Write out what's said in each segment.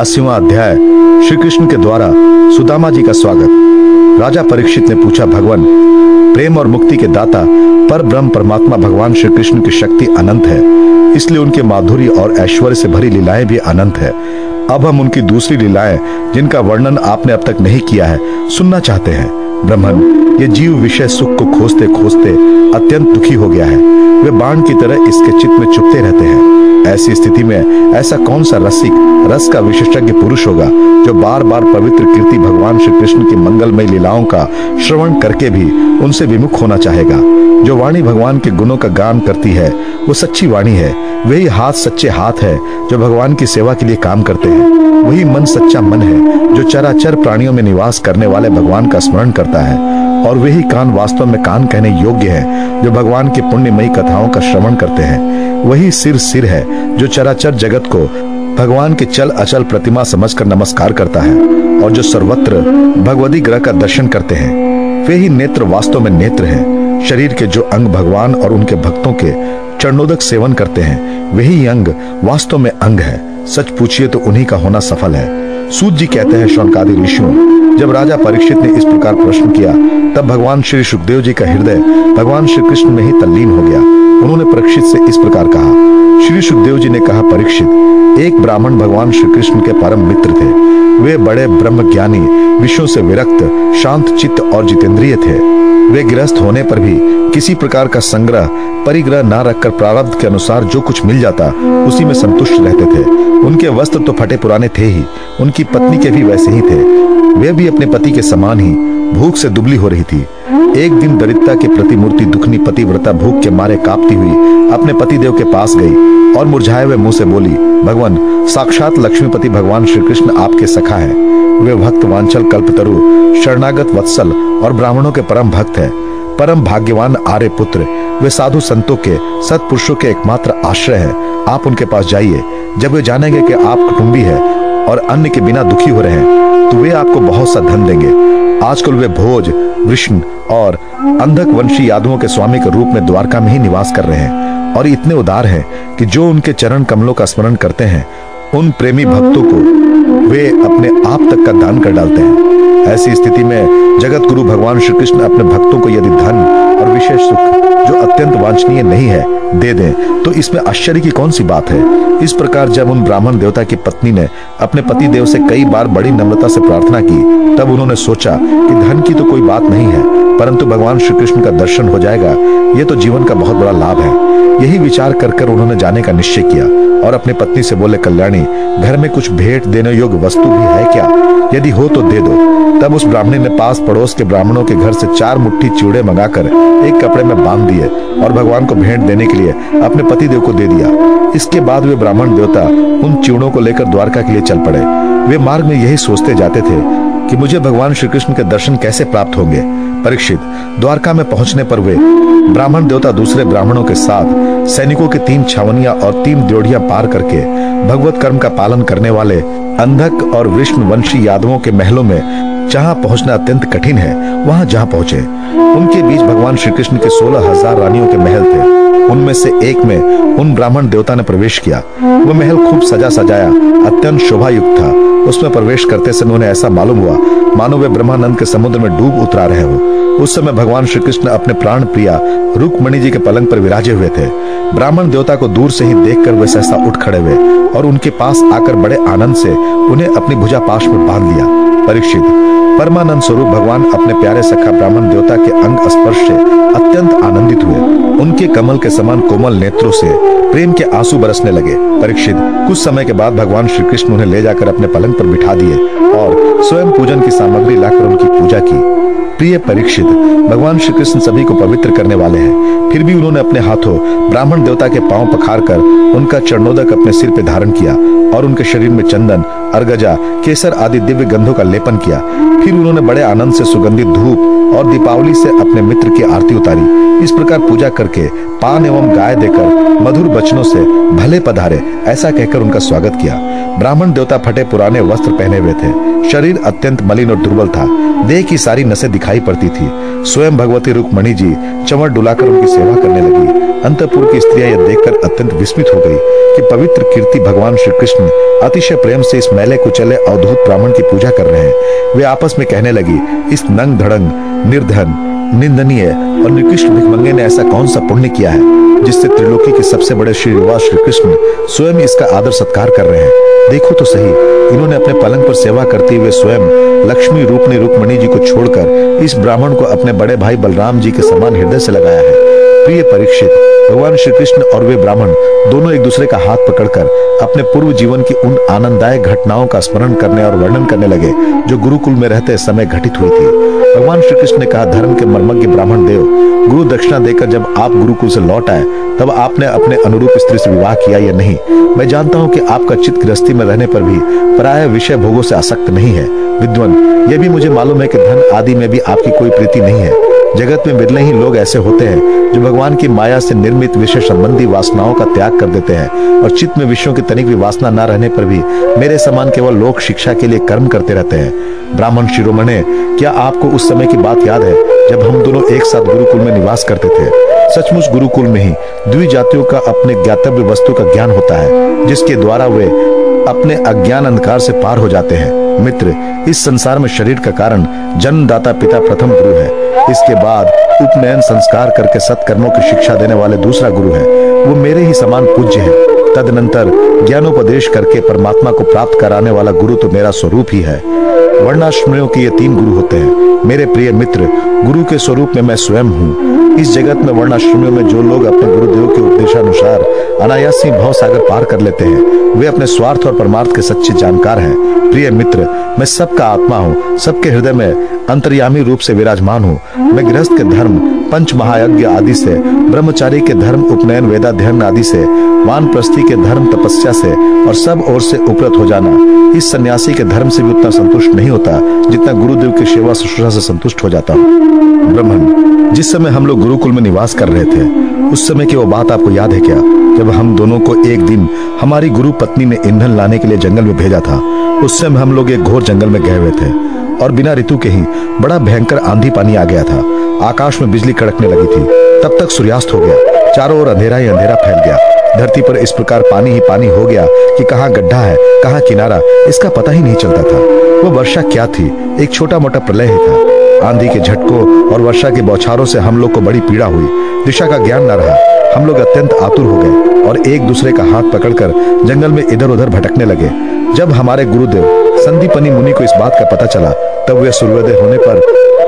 अस्सीवा अध्याय श्री कृष्ण के द्वारा सुदामा जी का स्वागत। राजा परीक्षित ने पूछा, भगवान, प्रेम और मुक्ति के दाता पर ब्रह्म परमात्मा भगवान श्री कृष्ण की शक्ति अनंत है। इसलिए उनके माधुर्य और ऐश्वर्य से भरी लीलाएँ भी अनंत है। अब हम उनकी दूसरी लीलाएँ, जिनका वर्णन आपने अब तक नहीं किया है, सुनना चाहते हैं। ब्रह्मन, ये जीव विषय सुख को खोजते खोजते अत्यंत दुखी हो गया है। वे बाण की तरह इसके चित्त में चुपते रहते हैं। ऐसी स्थिति में ऐसा कौन सा रसिक, रस का विशेषज्ञ पुरुष होगा, जो बार बार पवित्र कीर्ति भगवान श्री कृष्ण की मंगलमय लीलाओं का श्रवण करके भी उनसे विमुख होना चाहेगा? जो वाणी भगवान के गुणों का गान करती है, वो सच्ची वाणी है। वही हाथ सच्चे हाथ है, जो भगवान की सेवा के लिए काम करते हैं। वही मन सच्चा मन है, जो चराचर प्राणियों में निवास करने वाले भगवान का स्मरण करता है। और वही कान वास्तव में कान कहने योग्य है, जो भगवान की पुण्यमयी कथाओं का श्रवण करते हैं। वही सिर सिर है जो चराचर जगत को भगवान के चल अचल प्रतिमा समझकर नमस्कार करता है और जो सर्वत्र भगवती ग्रह का दर्शन करते हैं। वे ही नेत्र वास्तव में नेत्र हैं। शरीर के जो अंग भगवान और उनके भक्तों के चरणोदक सेवन करते हैं वही अंग वास्तव में अंग है। सच पूछिए तो उन्हीं का होना सफल है। सूत जी कहते हैं शौनकादि ऋषियों, जब राजा परीक्षित ने इस प्रकार प्रश्न किया, तब भगवान श्री सुखदेव जी का हृदय भगवान श्री कृष्ण में ही तल्लीन हो गया। उन्होंने परीक्षित से इस प्रकार कहा, श्री सुखदेव जी ने कहा, परीक्षित, एक ब्राह्मण भगवान श्री कृष्ण के परम मित्र थे। वे बड़े ब्रह्म ज्ञानी विषयों से विरक्त, शांत चित्त और जितेंद्रिय थे। वे गृहस्थ होने पर भी किसी प्रकार का संग्रह, परिग्रह न रखकर प्रारब्ध के अनुसार जो कुछ मिल जाता, उसी में संतुष्ट रहते थे। उनके वस्त्र तो फटे पुराने थे ही, उनकी पत्नी के भी वैसे ही थे। वे भी अपने पति के समान ही, भूख से दुबली हो रही थी। एक दिन दरिद्रता के प्रतिमूर्ति दुखनी पतिव्रता भूख के मारे कांपती हुई अपने पतिदेव के पास गई और मुरझाए हुए मुँह से बोली, भगवान, साक्षात लक्ष्मीपति भगवान श्री कृष्ण आपके सखा है। वे भक्त वांचल कल्पतरु, शरणागत वत्सल और ब्राह्मणों के परम भक्त है। परम भाग्यवान आर्य पुत्र, वे साधु संतों के, सत्पुरुषों के एकमात्र आश्रय है। आप उनके पास जाइए। जब वे जानेंगे कि आप कुटुंबी है और अन्य के बिना दुखी हो रहे हैं तो वे आपको बहुत सा धन देंगे। आजकल वे भोज, विष्णु और अंधक वंशी यादवों के स्वामी के रूप में द्वारका में ही निवास कर रहे हैं। और इतने उदार हैं कि जो उनके चरण कमलों का स्मरण करते हैं, उन प्रेमी भक्तों को वे अपने आप तक का दान कर डालते हैं। ऐसी स्थिति में जगत गुरु भगवान श्री कृष्ण अपने भक्तों को यदि धन और विशेष सुख जो अत्यंत वांछनीय नहीं है, दे दें। तो इसमें आश्चर्य की कौन सी बात है? इस प्रकार जब उन ब्राह्मण देवता की पत्नी ने अपने पति देव से कई बार बड़ी नम्रता से प्रार्थना की, तब उन्होंने सोचा कि धन की तो कोई बात नहीं है, परंतु भगवान श्री कृष्ण का दर्शन हो जाएगा। ये तो जीवन का बहुत बड़ा लाभ है। यही विचार कर कर उन्होंने जाने का निश्चय किया और अपनी पत्नी से बोले, कल्याणी, घर में कुछ भेंट देने योग्य वस्तु भी है क्या? यदि हो तो दे दो। तब उस ब्राह्मणी ने पास पड़ोस के ब्राह्मणों के घर से चार मुट्ठी चिवड़े मंगाकर एक कपड़े में बाँध दिए और भगवान को भेंट देने के लिए अपने पति देव को दे दिया। इसके बाद वे ब्राह्मण देवता उन चूड़ों को लेकर द्वारका के लिए चल पड़े। वे मार्ग में यही सोचते जाते थे कि मुझे भगवान श्री कृष्ण के दर्शन कैसे प्राप्त होंगे। परीक्षित, द्वारका में पहुँचने पर वे ब्राह्मण देवता दूसरे ब्राह्मणों के साथ सैनिकों के तीन छावनिया और तीन द्योड़िया पार करके भगवत कर्म का पालन करने वाले अंधक और विष्णु वंशी यादवों के महलों में जहाँ पहुँचना अत्यंत कठिन है, वहाँ जहाँ पहुँचे। उनके बीच भगवान श्री कृष्ण के सोलह हज़ार रानियों के महल थे। उनमें से एक में उन ब्राह्मण देवता ने प्रवेश किया। वह महल खूब सजा सजाया अत्यंत शोभा युक्त था। उसमें प्रवेश करते समय उन्हें ऐसा मालूम हुआ, मानो वे ब्रह्मानंद के समुद्र में डूब उतरा रहे हो। उस समय भगवान श्री कृष्ण अपने प्राण प्रिया रुक्मणि जी के पलंग पर विराजे हुए थे। ब्राह्मण देवता को दूर से ही देखकर वे सहसा उठ खड़े हुए और उनके पास आकर बड़े आनंद से उन्हें अपनी भुजा पाश में बाँध लिया। परीक्षित, परमानंद स्वरूप भगवान अपने प्यारे सखा ब्राह्मण देवता के अंग स्पर्श से अत्यंत आनंदित हुए। उनके कमल के समान कोमल नेत्रों से प्रेम के आँसू बरसने लगे। परीक्षित, कुछ समय के बाद भगवान श्री कृष्ण उन्हें ले जाकर अपने पलंग पर बिठा दिए और स्वयं पूजन की सामग्री लाकर उनकी पूजा की। प्रिय परीक्षित, भगवान श्री कृष्ण सभी को पवित्र करने वाले हैं। फिर भी उन्होंने अपने हाथों ब्राह्मण देवता के पाँव पखार कर उनका चरणोदक अपने सिर पे धारण किया और उनके शरीर में चंदन, अर्गजा, केसर आदि दिव्य गंधों का लेपन किया। फिर उन्होंने बड़े आनंद से सुगंधित धूप और दीपावली से अपने मित्र की आरती उतारी। इस प्रकार पूजा करके पान एवं गाय देकर मधुर बचनों से भले पधारे, ऐसा कहकर उनका स्वागत किया। ब्राह्मण देवता फटे पुराने वस्त्र पहने हुए थे। शरीर अत्यंत मलिन और दुर्बल था। देह की सारी नसें दिखाई पड़ती थी। स्वयं भगवती रुक्मणी जी चमर डुलाकर उनकी सेवा करने लगी। अंतपुर की स्त्रियाँ यह देखकर अत्यंत विस्मित हो गई कि पवित्र कीर्ति भगवान श्री कृष्ण अतिशय प्रेम से इस मैले को चले अवधूत ब्राह्मण की पूजा कर रहे हैं। वे आपस में कहने लगी, इस नंग धड़ंग, निर्धन निंदनीय और निकृष्ट भिकमंगे ने ऐसा कौन सा पुण्य किया है, जिससे त्रिलोकी के सबसे बड़े श्री श्री कृष्ण स्वयं इसका आदर सत्कार कर रहे हैं? देखो तो सही, इन्होंने अपने पलंग पर सेवा करते हुए स्वयं लक्ष्मी रूप ने रुक्मणी जी को छोड़कर इस ब्राह्मण को अपने बड़े भाई बलराम जी के समान हृदय से लगाया है। प्रिय परीक्षित, भगवान श्री कृष्ण और वे ब्राह्मण दोनों एक दूसरे का हाथ पकड़कर अपने पूर्व जीवन की उन आनंददायक घटनाओं का स्मरण करने और वर्णन करने लगे, जो गुरुकुल में रहते समय घटित हुई थी। भगवान श्री कृष्ण ने कहा, धर्म के मर्मज्ञ ब्राह्मण देव, गुरु दक्षिणा देकर जब आप गुरुकुल से लौट आए, तब आपने अपने अनुरूप स्त्री से विवाह किया या नहीं? मैं जानता हूँ कि आपका चित्त गृहस्थी में रहने पर भी प्राय विषय भोगों से आसक्त नहीं है। विद्वान, यह भी मुझे मालूम है कि धन आदि में भी आपकी कोई प्रीति नहीं है। जगत में मिलने ही लोग ऐसे होते हैं, जो भगवान की माया से निर्मित विषय संबंधी वासनाओं का त्याग कर देते हैं और चित्त में विषयों की तनिक भी वासना न रहने पर भी मेरे समान केवल लोक शिक्षा के लिए कर्म करते रहते हैं। ब्राह्मण शिरोमणे, क्या आपको उस समय की बात याद है जब हम दोनों एक साथ गुरुकुल में निवास करते थे? सचमुच गुरुकुल में ही द्वि जातियों का अपने ज्ञातव्य वस्तु का ज्ञान होता है, जिसके द्वारा वे अपने अज्ञान अंधकार से पार हो जाते हैं। मित्र, इस संसार में शरीर का कारण जन्मदाता पिता प्रथम गुरु है। इसके बाद उपनयन संस्कार करके सत्कर्मों की शिक्षा देने वाले दूसरा गुरु है। वो मेरे ही समान पूज्य है। तदनंतर ज्ञानोपदेश करके परमात्मा को प्राप्त कराने वाला गुरु तो मेरा स्वरूप ही है। वर्णाश्रमियों के ये तीन गुरु होते हैं। मेरे प्रिय मित्र, गुरु के स्वरूप में मैं स्वयं हूँ। इस जगत में वर्णाश्रमियों में जो लोग अपने गुरुदेव के उपदेशानुसार अनायासी भाव सागर पार कर लेते हैं, वे अपने स्वार्थ और परमार्थ के सच्चे जानकार हैं। प्रिय मित्र, मैं सबका आत्मा हूँ, सबके हृदय में अंतर्यामी रूप से विराजमान हूँ। मैं गृहस्थ के धर्म पंच महायज्ञ आदि से, ब्रह्मचारी के धर्म उपनयन वेदाध्ययन आदि से वान प्रस्थि के धर्म तपस्या से और सब ओर से उपरत हो जाना। इस सन्यासी के धर्म से भी उतना संतुष्ट नहीं होता, जितना गुरुदेव की सेवा शुश्रूषा से संतुष्ट हो जाता हूँ। ब्रह्मन, जिस समय हम लोग गुरुकुल में निवास कर रहे थे, उस समय की वो बात आपको याद है क्या? जब हम दोनों को एक दिन हमारी गुरु पत्नी ने ईंधन लाने के लिए जंगल में भेजा था, उस समय हम लोग एक घोर जंगल में गए हुए थे। और बिना ऋतु के ही बड़ा भयंकर आंधी पानी आ गया था। आकाश में बिजली कड़कने लगी थी। तब तक सूर्यास्त हो गया। चारों ओर अंधेरा ही अंधेरा फैल गया। धरती पर इस प्रकार पानी ही पानी हो गया कि कहाँ गड्ढा है, कहाँ किनारा, इसका पता ही नहीं चलता था। वो वर्षा क्या थी? एक छोटा मोटा प्रलय ही था। आंधी के झटकों और वर्षा के बौछारों से हम लोग को बड़ी पीड़ा हुई। दिशा का ज्ञान न रहा। हम लोग अत्यंत आतुर हो गए और एक दूसरे का हाथ पकड़कर जंगल में इधर उधर भटकने लगे। जब हमारे गुरुदेव संदीपनी मुनि को इस बात का पता चला, तब वे सूर्योदय होने पर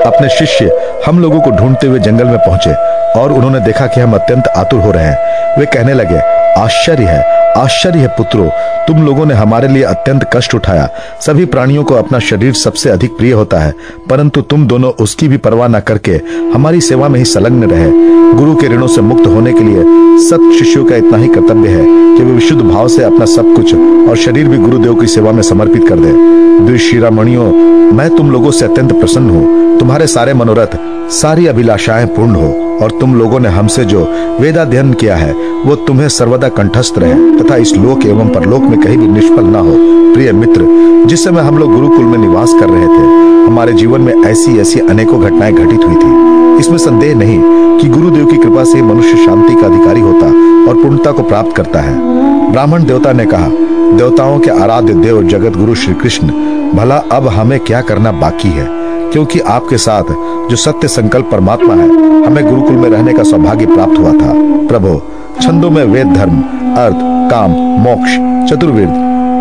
अपने शिष्य हम लोगों को ढूंढते हुए जंगल में पहुँचे और उन्होंने देखा कि हम अत्यंत आतुर हो रहे हैं। वे कहने लगे, आश्चर्य है आश्चर्य है पुत्रो, तुम लोगों ने हमारे लिए अत्यंत कष्ट उठाया। सभी प्राणियों को अपना शरीर सबसे अधिक प्रिय होता है, परंतु तुम दोनों उसकी भी परवाह न करके हमारी सेवा में ही संलग्न रहे। गुरु के ऋणों से मुक्त होने के लिए सत शिष्यों का इतना ही कर्तव्य है कि वे विशुद्ध भाव से अपना सब कुछ और शरीर भी गुरुदेव की सेवा में समर्पित कर दे। द्विशिरामणियों, मैं तुम लोगों से अत्यंत प्रसन्न हूँ। तुम्हारे सारे मनोरथ, सारी अभिलाषाएँ पूर्ण हो। और तुम लोगों ने हमसे जो वेदाध्ययन किया है, वो तुम्हें सर्वदा कंठस्थ रहे। तथा इस लोक एवं परलोक में कहीं भी निष्फल ना हो। प्रिय मित्र जिस समय हम लोग गुरुकुल में निवास कर रहे थे, हमारे जीवन में ऐसी ऐसी अनेकों घटनाएँ घटित हुई थी। इसमें संदेह नहीं कि गुरुदेव की कृपा से मनुष्य शांति का अधिकारी होता और पूर्णता को प्राप्त करता है। ब्राह्मण देवता ने कहा, देवताओं के आराध्य देव जगत गुरु श्री कृष्ण, भला अब हमें क्या करना बाकी है? क्योंकि आपके साथ जो सत्य संकल्प परमात्मा है, हमें गुरुकुल में रहने का सौभाग्य प्राप्त हुआ था। प्रभु, छंदों में वेद धर्म, अर्थ, काम, मोक्ष चतुर्वेद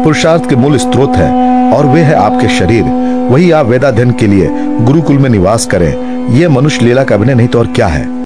पुरुषार्थ के मूल स्त्रोत है, और वे है आपके शरीर। वही आप वेदाध्यन के लिए गुरुकुल में निवास करें। यह मनुष्य लीला का अभिनय नहीं तो और क्या है?